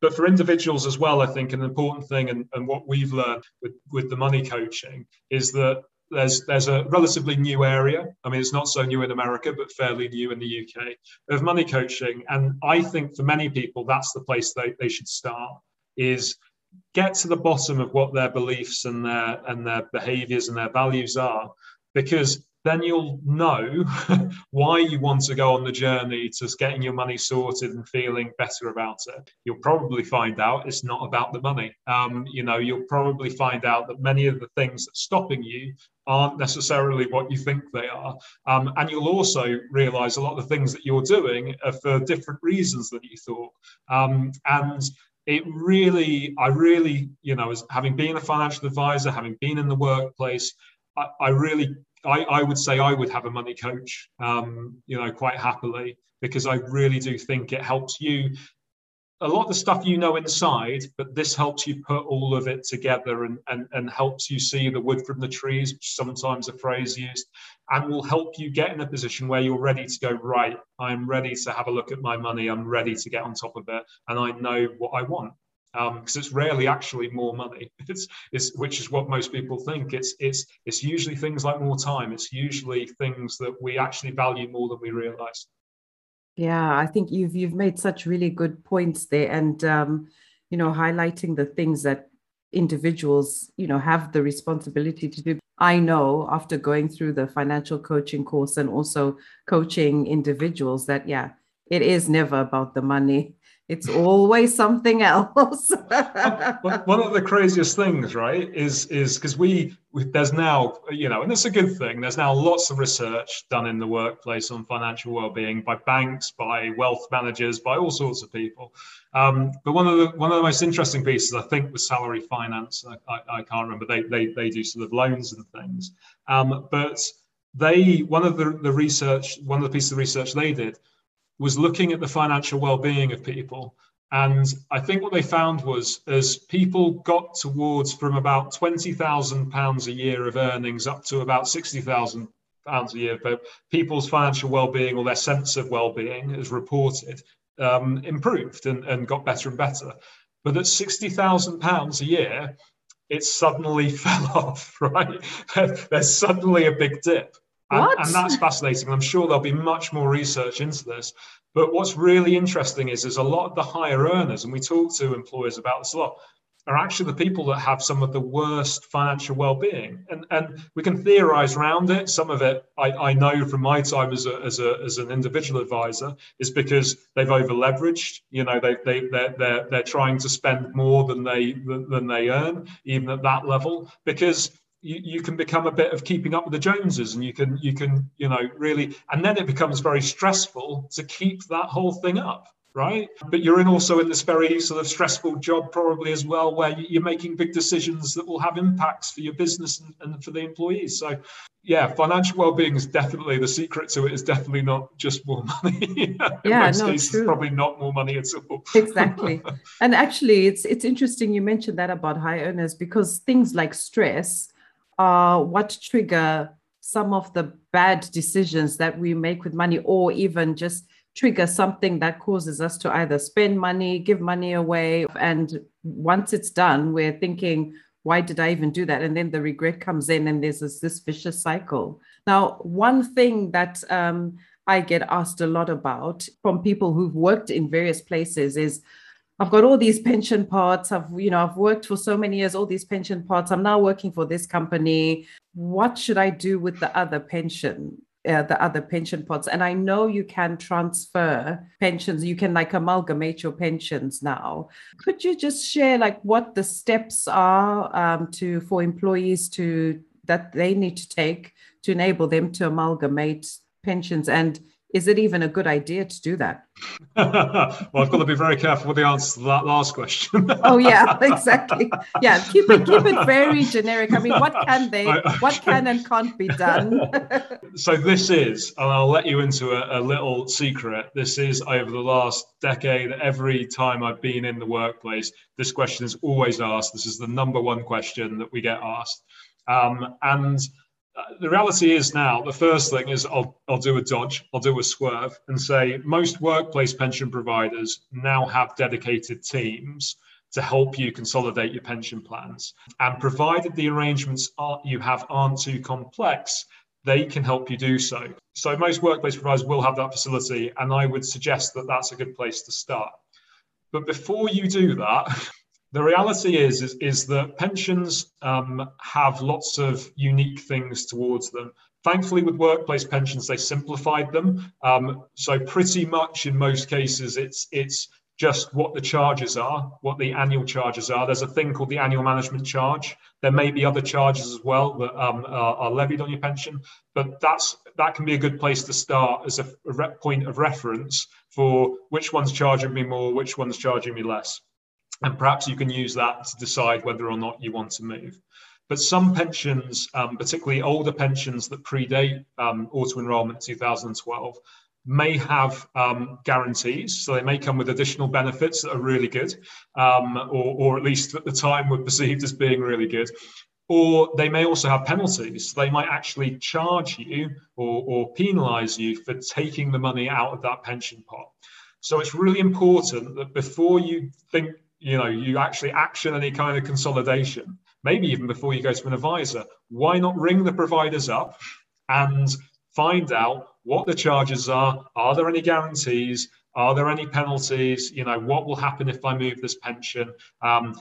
But for individuals as well, I think an important thing and, and what we've learned with, with the money coaching is that there's there's a relatively new area. I mean, it's not so new in America, but fairly new in the UK of money coaching. And I think for many people, that's the place they, they should start is get to the bottom of what their beliefs and their and their behaviors and their values are. Because then you'll know why you want to go on the journey to getting your money sorted and feeling better about it. You'll probably find out it's not about the money. Um, you know, you'll probably find out that many of the things that's stopping you aren't necessarily what you think they are. Um, and you'll also realize a lot of the things that you're doing are for different reasons than you thought. Um, and it really, I really, you know, as having been a financial advisor, having been in the workplace, I, I really I, I would say I would have a money coach, um, you know, quite happily because I really do think it helps you. A lot of the stuff you know inside, but this helps you put all of it together and, and, and helps you see the wood from the trees, which sometimes a phrase used, and will help you get in a position where you're ready to go, right, I'm ready to have a look at my money, I'm ready to get on top of it, and I know what I want because um, it's rarely actually more money. It's, it's which is what most people think. It's it's it's usually things like more time. It's usually things that we actually value more than we realize. Yeah, I think you've you've made such really good points there, and um, you know, highlighting the things that individuals you know have the responsibility to do. I know after going through the financial coaching course and also coaching individuals that yeah, it is never about the money it's always something else. One of the craziest things, right, is is because we, we there's now you know, and it's a good thing. There's now lots of research done in the workplace on financial well-being by banks, by wealth managers, by all sorts of people. Um, but one of the one of the most interesting pieces, I think, was salary finance. I, I, I can't remember. They, they they do sort of loans and things. Um, but they one of the the research, one of the pieces of research they did was looking at the financial well-being of people. And i think what they found was as people got towards from about 20,000 pounds a year of earnings up to about 60,000 pounds a year but people's financial well-being or their sense of well-being as reported um, improved and, and got better and better. But at 60,000 pounds a year it suddenly fell off right? There's suddenly a big dip and, and, that's fascinating. I'm sure there'll be much more research into this. But what's really interesting is there's a lot of the higher earners, and we talk to employers about this a lot, are actually the people that have some of the worst financial well-being. And, and we can theorize around it. Some of it I, I know from my time as, a, as, a, as an individual advisor is because they've over leveraged. You know, they, they, they're, they're, they're trying to spend more than they, than they earn, even at that level, because you, you can become a bit of keeping up with the Joneses and you can you can you know really and then it becomes very stressful to keep that whole thing up right? But you're in also in this very sort of stressful job probably as well where you're making big decisions that will have impacts for your business and, and for the employees. So yeah financial well-being is definitely the secret to it is definitely not just more money. Yeah no, cases, true. probably not more money at all. Exactly. And actually it's it's interesting you mentioned that about high earners because things like stress are what trigger some of the bad decisions that we make with money, or even just trigger something that causes us to either spend money, give money away. And once it's done, we're thinking, why did I even do that? And then the regret comes in, and there's this, this vicious cycle. Now, one thing that um, I get asked a lot about from people who've worked in various places is I've got all these pension pots. I've, you know, I've worked for so many years, all these pension pots. I'm now working for this company. What should I do with the other pension? Uh, the other pension pots and i know you can transfer pensions you can like amalgamate your pensions now could you just share like what the steps are um, to for employees to that they need to take to enable them to amalgamate pensions and is it even a good idea to do that? well, I've got to be very careful with the answer to that last question. oh yeah, exactly. Yeah, keep it keep it very generic. I mean, what can they, what can and can't be done? so this is, and I'll let you into a, a little secret. This is over the last decade. Every time I've been in the workplace, this question is always asked. This is the number one question that we get asked, um, and Uh, the reality is now the first thing is I'll, I'll do a dodge i'll do a swerve and say most workplace pension providers now have dedicated teams to help you consolidate your pension plans. And provided the arrangements are, you have aren't too complex they can help you do so. So most workplace providers will have that facility and i would suggest that that's a good place to start. But before you do that the reality is, is, is that pensions um, have lots of unique things towards them. Thankfully, with workplace pensions, they simplified them. Um, so pretty much in most cases, it's it's just what the charges are, what the annual charges are. There's a thing called the annual management charge. There may be other charges as well that um, are, are, levied on your pension, but that's that can be a good place to start as a, a point of reference for which one's charging me more, which one's charging me less and perhaps you can use that to decide whether or not you want to move. But some pensions, um, particularly older pensions that predate um, auto enrollment 2012, may have um, guarantees. So they may come with additional benefits that are really good, um, or, or at least at the time were perceived as being really good. Or they may also have penalties. They might actually charge you or, or penalize you for taking the money out of that pension pot. So it's really important that before you think you know you actually action any kind of consolidation maybe even before you go to an advisor. Why not ring the providers up and find out what the charges are? Are there any guarantees? Are there any penalties? You know what will happen if i move this pension? Um,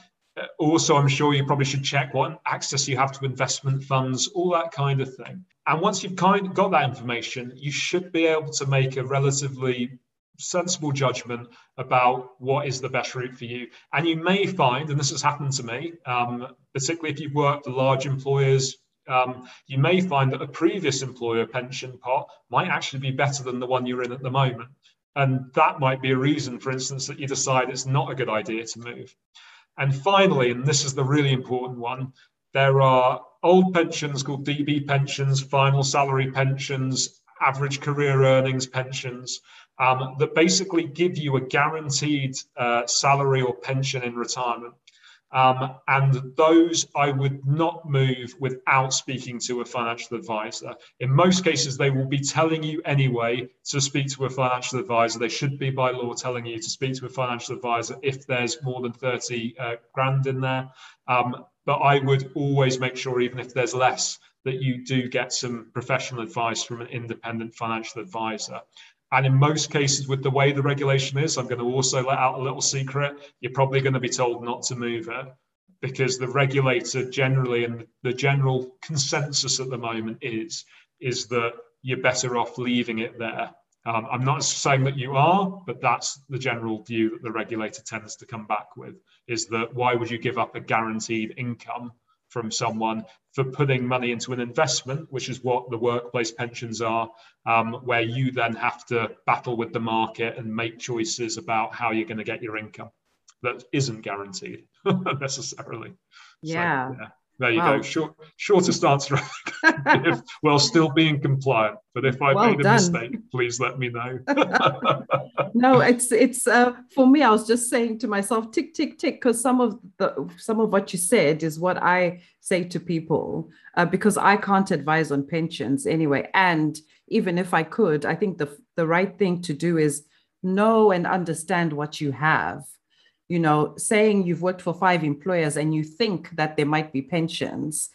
also i'm sure you probably should check what access you have to investment funds all that kind of thing. And once you've kind of got that information you should be able to make a relatively sensible judgment about what is the best route for you. And you may find, and this has happened to me, um, particularly if you've worked at large employers, um, you may find that a previous employer pension pot might actually be better than the one you're in at the moment. And that might be a reason, for instance, that you decide it's not a good idea to move. And finally, and this is the really important one, there are old pensions called DB pensions, final salary pensions, average career earnings pensions um, that basically give you a guaranteed uh, salary or pension in retirement. Um, and those I would not move without speaking to a financial advisor. In most cases, they will be telling you anyway to speak to a financial advisor. They should be by law telling you to speak to a financial advisor if there's more than 30 uh, grand in there. Um, but I would always make sure, even if there's less, that you do get some professional advice from an independent financial advisor. And in most cases, with the way the regulation is, I'm going to also let out a little secret. You're probably going to be told not to move it because the regulator generally and the general consensus at the moment is is that you're better off leaving it there. Um, I'm not saying that you are, but that's the general view that the regulator tends to come back with: is that why would you give up a guaranteed income from someone for putting money into an investment, which is what the workplace pensions are, um, where you then have to battle with the market and make choices about how you're going to get your income that isn't guaranteed necessarily. Yeah. So, yeah. There you wow. go. Short, shortest answer if, while still being compliant. But if I well made a done. mistake, please let me know. no, it's it's uh, for me. I was just saying to myself, tick tick tick, because some of the some of what you said is what I say to people uh, because I can't advise on pensions anyway. And even if I could, I think the the right thing to do is know and understand what you have you know, saying you've worked for five employers and you think that there might be pensions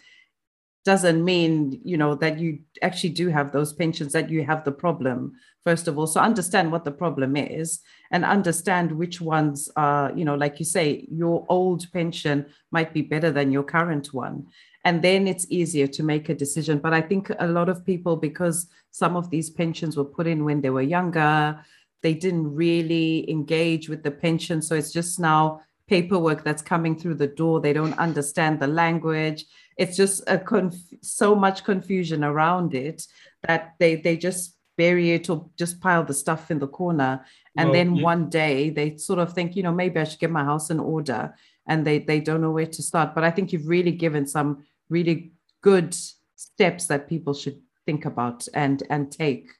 doesn't mean, you know, that you actually do have those pensions, that you have the problem, first of all. So understand what the problem is and understand which ones are, you know, like you say, your old pension might be better than your current one. And then it's easier to make a decision. But I think a lot of people, because some of these pensions were put in when they were younger, they didn't really engage with the pension. So it's just now paperwork that's coming through the door. They don't understand the language. It's just a conf- so much confusion around it that they they just bury it or just pile the stuff in the corner. And well, then yeah. one day they sort of think, you know, maybe I should get my house in order and they, they don't know where to start. But I think you've really given some really good steps that people should think about and and take.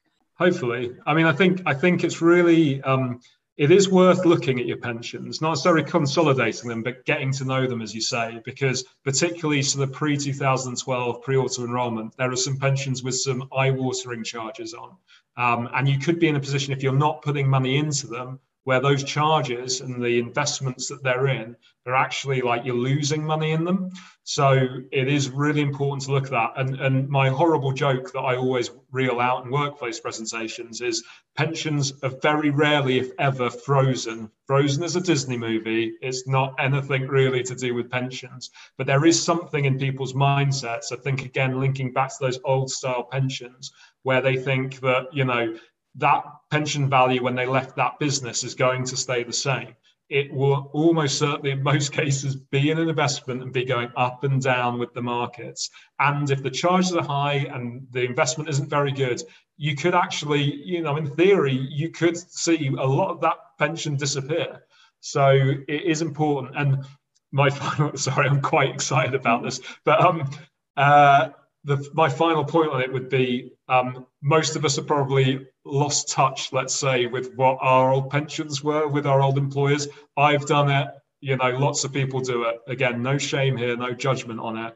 Hopefully. I mean, I think I think it's really um, it is worth looking at your pensions, not necessarily consolidating them, but getting to know them, as you say, because particularly to the pre 2012 pre auto enrolment, there are some pensions with some eye watering charges on. Um, and you could be in a position, if you're not putting money into them, where those charges and the investments that they're in are actually like you're losing money in them. So it is really important to look at that. And, and my horrible joke that I always reel out in workplace presentations is pensions are very rarely, if ever, frozen. Frozen is a Disney movie. It's not anything really to do with pensions. But there is something in people's mindsets. I think, again, linking back to those old style pensions, where they think that, you know, that pension value when they left that business is going to stay the same. It will almost certainly, in most cases, be in an investment and be going up and down with the markets. And if the charges are high and the investment isn't very good, you could actually, you know, in theory, you could see a lot of that pension disappear. So it is important. And my final, sorry, I'm quite excited about this, but um, uh, the, my final point on it would be um, most of us have probably lost touch, let's say, with what our old pensions were with our old employers. I've done it, you know, lots of people do it. Again, no shame here, no judgment on it.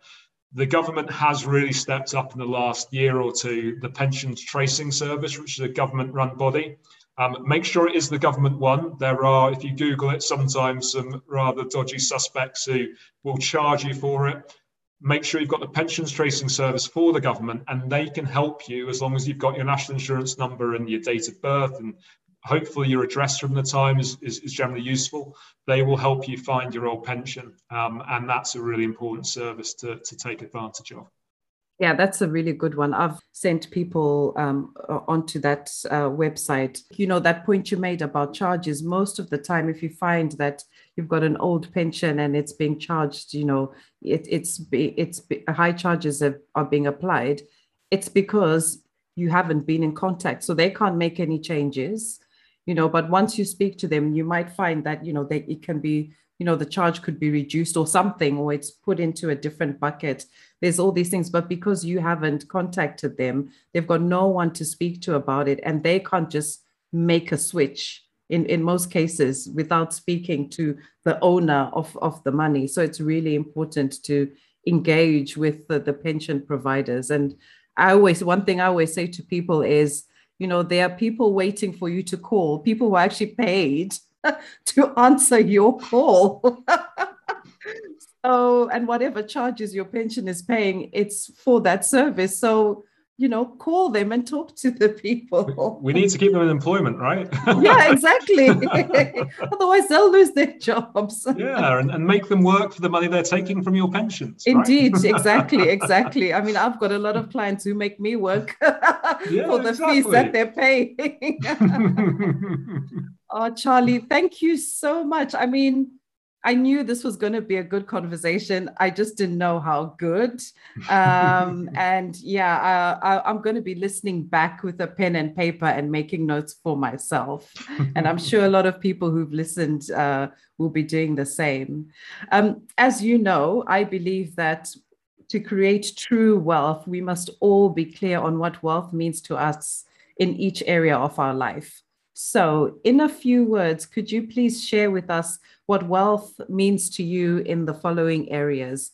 The government has really stepped up in the last year or two the pensions tracing service, which is a government run body. Um, make sure it is the government one. There are, if you Google it, sometimes some rather dodgy suspects who will charge you for it make sure you've got the pensions tracing service for the government and they can help you as long as you've got your national insurance number and your date of birth and hopefully your address from the time is, is, is generally useful. They will help you find your old pension um, and that's a really important service to, to take advantage of yeah, that's a really good one. I've sent people um, onto that uh, website. You know, that point you made about charges, most of the time, if you find that you've got an old pension and it's being charged, you know, it, it's, it's high charges are, are being applied, it's because you haven't been in contact. So they can't make any changes, you know, but once you speak to them, you might find that, you know, they, it can be you know the charge could be reduced or something or it's put into a different bucket. There's all these things but because you haven't contacted them they've got no one to speak to about it and they can't just make a switch in in most cases without speaking to the owner of of the money. So it's really important to engage with the, the pension providers. And i always one thing i always say to people is you know there are people waiting for you to call people who are actually paid to answer your call. so, and whatever charges your pension is paying, it's for that service. So, you know, call them and talk to the people. We need to keep them in employment, right? yeah, exactly. Otherwise, they'll lose their jobs. yeah, and, and make them work for the money they're taking from your pensions. Indeed, right? exactly, exactly. I mean, I've got a lot of clients who make me work yeah, for the exactly. fees that they're paying. Oh, Charlie, thank you so much. I mean, I knew this was going to be a good conversation. I just didn't know how good. Um, and yeah, I, am going to be listening back with a pen and paper and making notes for myself. and I'm sure a lot of people who've listened uh, will be doing the same. Um, as you know, I believe that to create true wealth, we must all be clear on what wealth means to us in each area of our life. So, in a few words, could you please share with us what wealth means to you in the following areas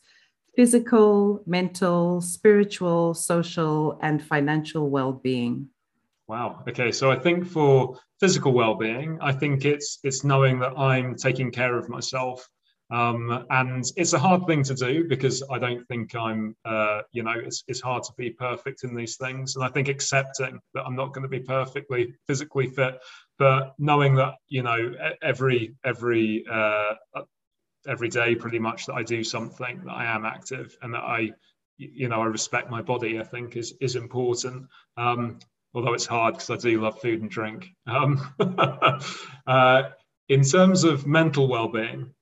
physical, mental, spiritual, social, and financial well being? Wow. Okay. So I think for physical well-being, I think it's it's knowing that I'm taking care of myself um, and it's a hard thing to do because I don't think I'm, uh, you know, it's, it's hard to be perfect in these things. And I think accepting that I'm not going to be perfectly physically fit, but knowing that, you know, every, every, uh, every day pretty much that I do something, that I am active and that I, you know, I respect my body, I think is, is important. Um, although it's hard because I do love food and drink. Um, uh, in terms of mental well-being,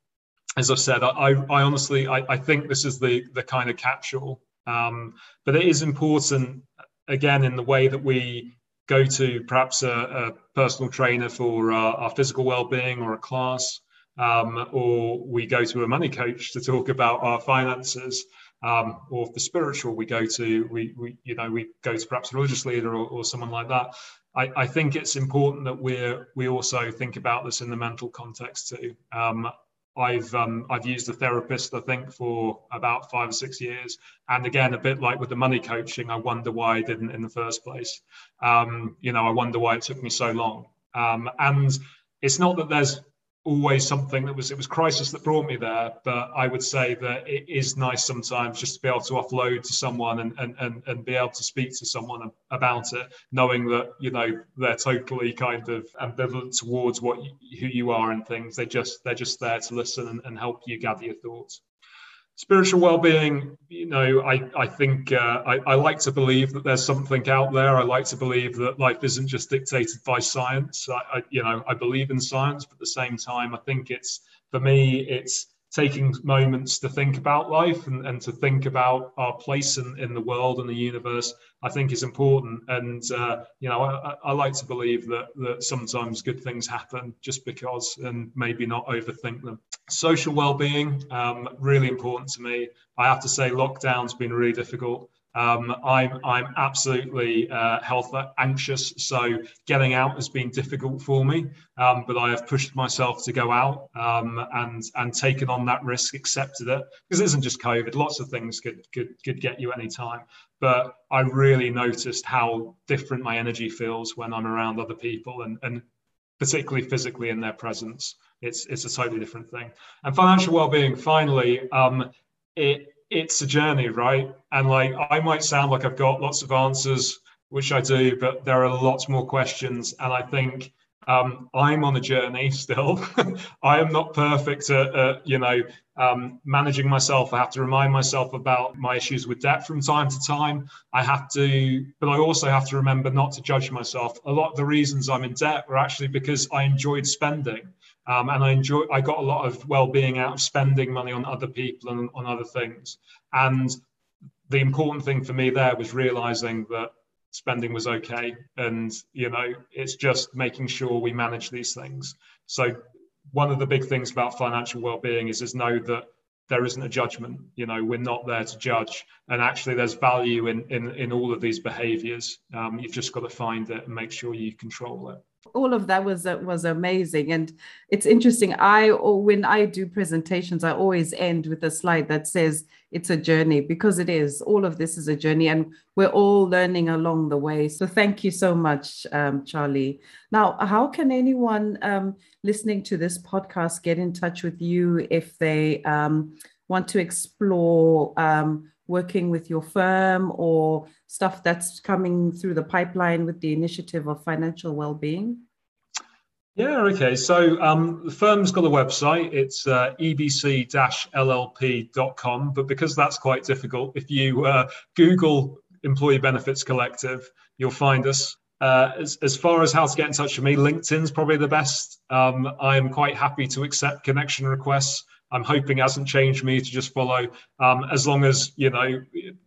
as I've said, I, I honestly I, I, think this is the the kind of capsule. Um, but it is important again in the way that we go to perhaps a, a personal trainer for our, our physical well-being or a class, um, or we go to a money coach to talk about our finances. Um, or for spiritual, we go to we, we you know we go to perhaps a religious leader or, or someone like that. I, I, think it's important that we're we also think about this in the mental context too. Um, I've um, I've used a therapist I think for about five or six years, and again a bit like with the money coaching, I wonder why I didn't in the first place. Um, you know, I wonder why it took me so long. Um, and it's not that there's always something that was it was crisis that brought me there but i would say that it is nice sometimes just to be able to offload to someone and and and, and be able to speak to someone about it knowing that you know they're totally kind of ambivalent towards what you, who you are and things. They just they're just there to listen and, and help you gather your thoughts spiritual well-being you know i i think uh, I, I like to believe that there's something out there i like to believe that life isn't just dictated by science I, I, you know i believe in science but at the same time i think it's for me it's taking moments to think about life and, and to think about our place in, in the world and the universe, I think is important. And, uh, you know, I, I, like to believe that, that sometimes good things happen just because and maybe not overthink them. Social well-being, um, really important to me. I have to say lockdown's been really difficult. Um, I'm I'm absolutely uh, health anxious, so getting out has been difficult for me. Um, but I have pushed myself to go out um, and and taken on that risk, accepted it because it isn't just COVID. Lots of things could could could get you any time. But I really noticed how different my energy feels when I'm around other people and and particularly physically in their presence. It's it's a totally different thing. And financial well-being, finally, um, it it's a journey, right? And like I might sound like I've got lots of answers, which I do, but there are lots more questions. And I think um, I'm on a journey still. I am not perfect at, at you know, um, managing myself. I have to remind myself about my issues with debt from time to time. I have to, but I also have to remember not to judge myself. A lot of the reasons I'm in debt were actually because I enjoyed spending. Um, and I enjoy. I got a lot of well-being out of spending money on other people and on other things. And the important thing for me there was realizing that spending was okay, and you know, it's just making sure we manage these things. So one of the big things about financial well-being is is know that there isn't a judgment you know we're not there to judge and actually there's value in in, in all of these behaviors um, you've just got to find it and make sure you control it all of that was was amazing. And it's interesting i or when i do presentations i always end with a slide that says it's a journey because it is all of this is a journey and we're all learning along the way. So thank you so much um, charlie. Now how can anyone um, listening to this podcast get in touch with you if they um, want to explore um, working with your firm or stuff that's coming through the pipeline with the initiative of financial well-being? Yeah, okay. So um, the firm's got a website. It's uh, ebc-llp.com. But because that's quite difficult, if you uh, Google Employee Benefits Collective, you'll find us. Uh, as, as far as how to get in touch with me, LinkedIn's probably the best. Um, I'm quite happy to accept connection requests. I'm hoping hasn't changed me to just follow. Um, as long as you know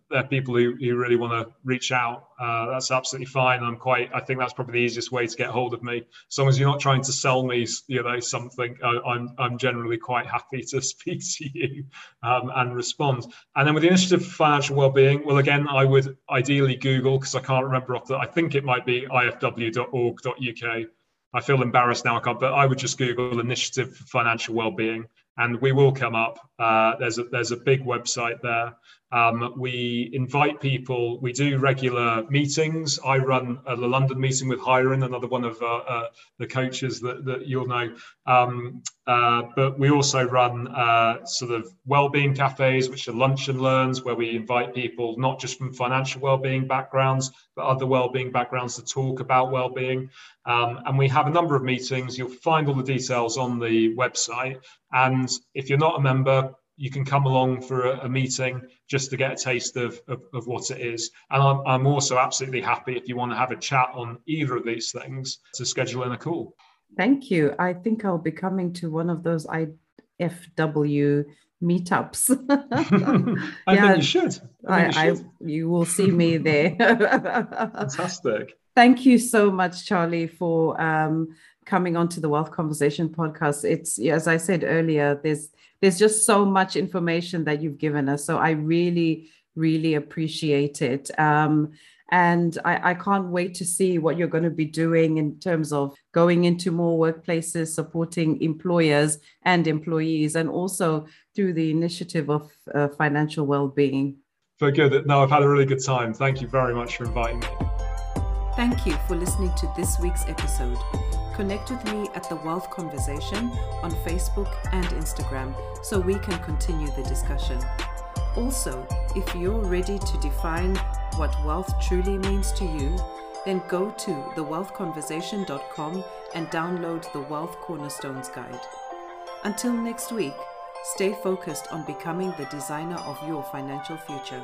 there are people who, who really want to reach out, uh, that's absolutely fine. I'm quite. I think that's probably the easiest way to get hold of me. As long as you're not trying to sell me, you know, something, I, I'm I'm generally quite happy to speak to you um, and respond. And then with the initiative for financial well-being, well, again, I would ideally Google because I can't remember off the. I think it might be ifw.org.uk. I feel embarrassed now, I can't, but I would just Google Initiative for Financial Wellbeing and we will come up. Uh, there's a there's a big website there. Um, we invite people. We do regular meetings. I run a, the London meeting with Hiron, another one of uh, uh, the coaches that, that you'll know. Um, uh, but we also run uh, sort of well-being cafes, which are lunch and learns, where we invite people not just from financial well-being backgrounds, but other well-being backgrounds to talk about well-being. Um, and we have a number of meetings. You'll find all the details on the website. And if you're not a member, you can come along for a, a meeting just to get a taste of, of, of what it is. And I'm, I'm also absolutely happy if you want to have a chat on either of these things to schedule in a call. Thank you. I think I'll be coming to one of those IFW meetups. I yeah, think you should. I, I, you, should. I, you will see me there. Fantastic. Thank you so much, Charlie, for um, coming on to the Wealth Conversation podcast. It's as I said earlier, there's there's just so much information that you've given us. So I really, really appreciate it. Um, and I, I, can't wait to see what you're going to be doing in terms of going into more workplaces, supporting employers and employees, and also through the initiative of uh, financial well-being. Very good. No, I've had a really good time. Thank you very much for inviting me. Thank you for listening to this week's episode. Connect with me at The Wealth Conversation on Facebook and Instagram so we can continue the discussion. Also, if you're ready to define what wealth truly means to you, then go to thewealthconversation.com and download the Wealth Cornerstones Guide. Until next week, stay focused on becoming the designer of your financial future.